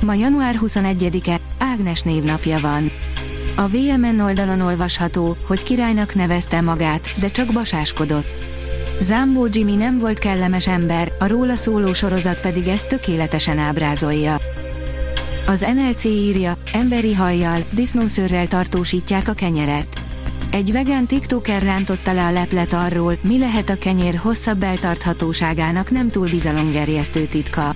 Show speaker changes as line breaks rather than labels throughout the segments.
Ma január 21-e, Ágnes névnapja van. A VMN oldalon olvasható, hogy királynak nevezte magát, de csak basáskodott. Zambó Jimmy nem volt kellemes ember, a róla szóló sorozat pedig ezt tökéletesen ábrázolja. Az NLC írja, emberi hajjal, disznószörrel tartósítják a kenyeret. Egy vegán tiktoker rántotta le a leplet arról, mi lehet a kenyér hosszabb eltarthatóságának nem túl bizalomgerjesztő titka.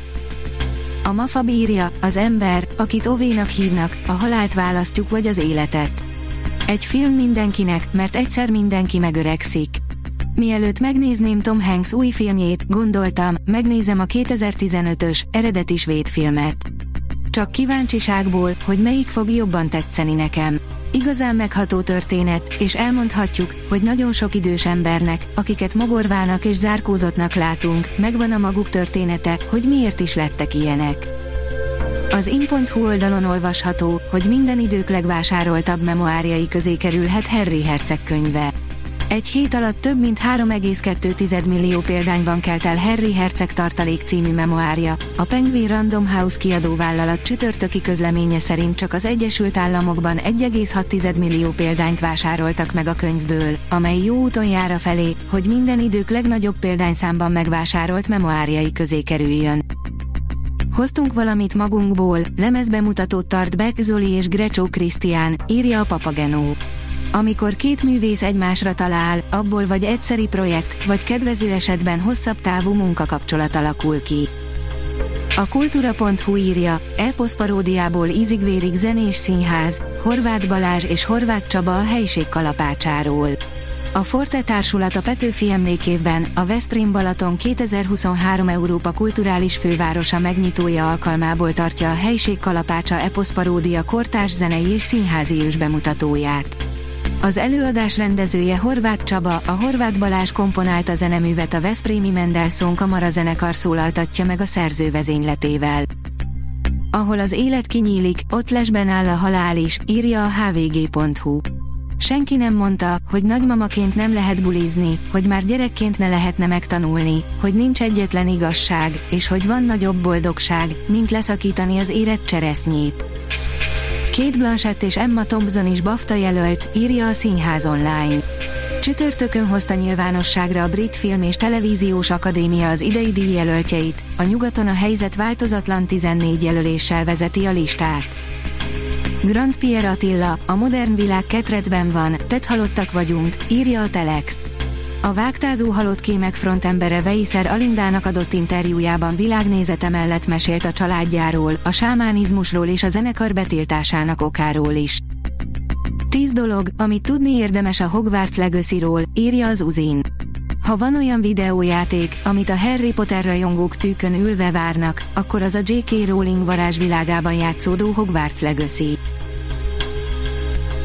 A mafa bírja, az ember, akit Ovénak hívnak, a halált választjuk vagy az életet. Egy film mindenkinek, mert egyszer mindenki megöregszik. Mielőtt megnézném Tom Hanks új filmjét, gondoltam, megnézem a 2015-ös, eredeti svéd filmet. Csak kíváncsiságból, hogy melyik fog jobban tetszeni nekem. Igazán megható történet, és elmondhatjuk, hogy nagyon sok idős embernek, akiket mogorvának és zárkózottnak látunk, megvan a maguk története, hogy miért is lettek ilyenek. Az in.hu oldalon olvasható, hogy minden idők legvásároltabb memoárjai közé kerülhet Harry Herceg könyve. Egy hét alatt több mint 3,2 millió példányban kelt el Harry Herceg tartalék című memoárja. A Penguin Random House kiadóvállalat csütörtöki közleménye szerint csak az Egyesült Államokban 1,6 millió példányt vásároltak meg a könyvből, amely jó úton jár a felé, hogy minden idők legnagyobb példányszámban megvásárolt memoárjai közé kerüljön. Hoztunk valamit magunkból, lemezbemutatót tart Beck Zoli és Grecsó Krisztián, írja a Papagenó. Amikor két művész egymásra talál, abból vagy egyszeri projekt, vagy kedvező esetben hosszabb távú munkakapcsolat alakul ki. A kultúra.hu írja, Elposz paródiából ízigvérig zenés színház, Horváth Balázs és Horváth Csaba a helység kalapácsáról. A Forte társulat a Petőfi emlékévben a Veszprém Balaton 2023 Európa kulturális fővárosa megnyitója alkalmából tartja a helység kalapácsa Eposz paródia kortárs zenei és színházi ős bemutatóját. Az előadás rendezője Horváth Csaba, a Horváth Balázs komponálta zeneművet a Veszprémi Mendelssohn Kamara zenekar szólaltatja meg a szerző vezényletével. Ahol az élet kinyílik, ott lesben áll a halál is, írja a hvg.hu. Senki nem mondta, hogy nagymamaként nem lehet bulizni, hogy már gyerekként ne lehetne megtanulni, hogy nincs egyetlen igazság, és hogy van nagyobb boldogság, mint leszakítani az érett cseresznyét. Kate Blanchett és Emma Thompson is BAFTA jelölt, írja a Színház online. Csütörtökön hozta nyilvánosságra a Brit Film és Televíziós Akadémia az idei díjjelöltjeit, a nyugaton a helyzet változatlan 14 jelöléssel vezeti a listát. Grand Pierre Attila, a modern világ ketrecben van, tett halottak vagyunk, írja a Telex. A vágtázó halott kémek frontembere Veiszer Alindának adott interjújában világnézete mellett mesélt a családjáról, a sámánizmusról és a zenekar betiltásának okáról is. Tíz dolog, amit tudni érdemes a Hogwarts Legacy-ról, írja az Uzin. Ha van olyan videójáték, amit a Harry Potter rajongók tűkön ülve várnak, akkor az a J.K. Rowling varázsvilágában játszódó Hogwarts Legacy.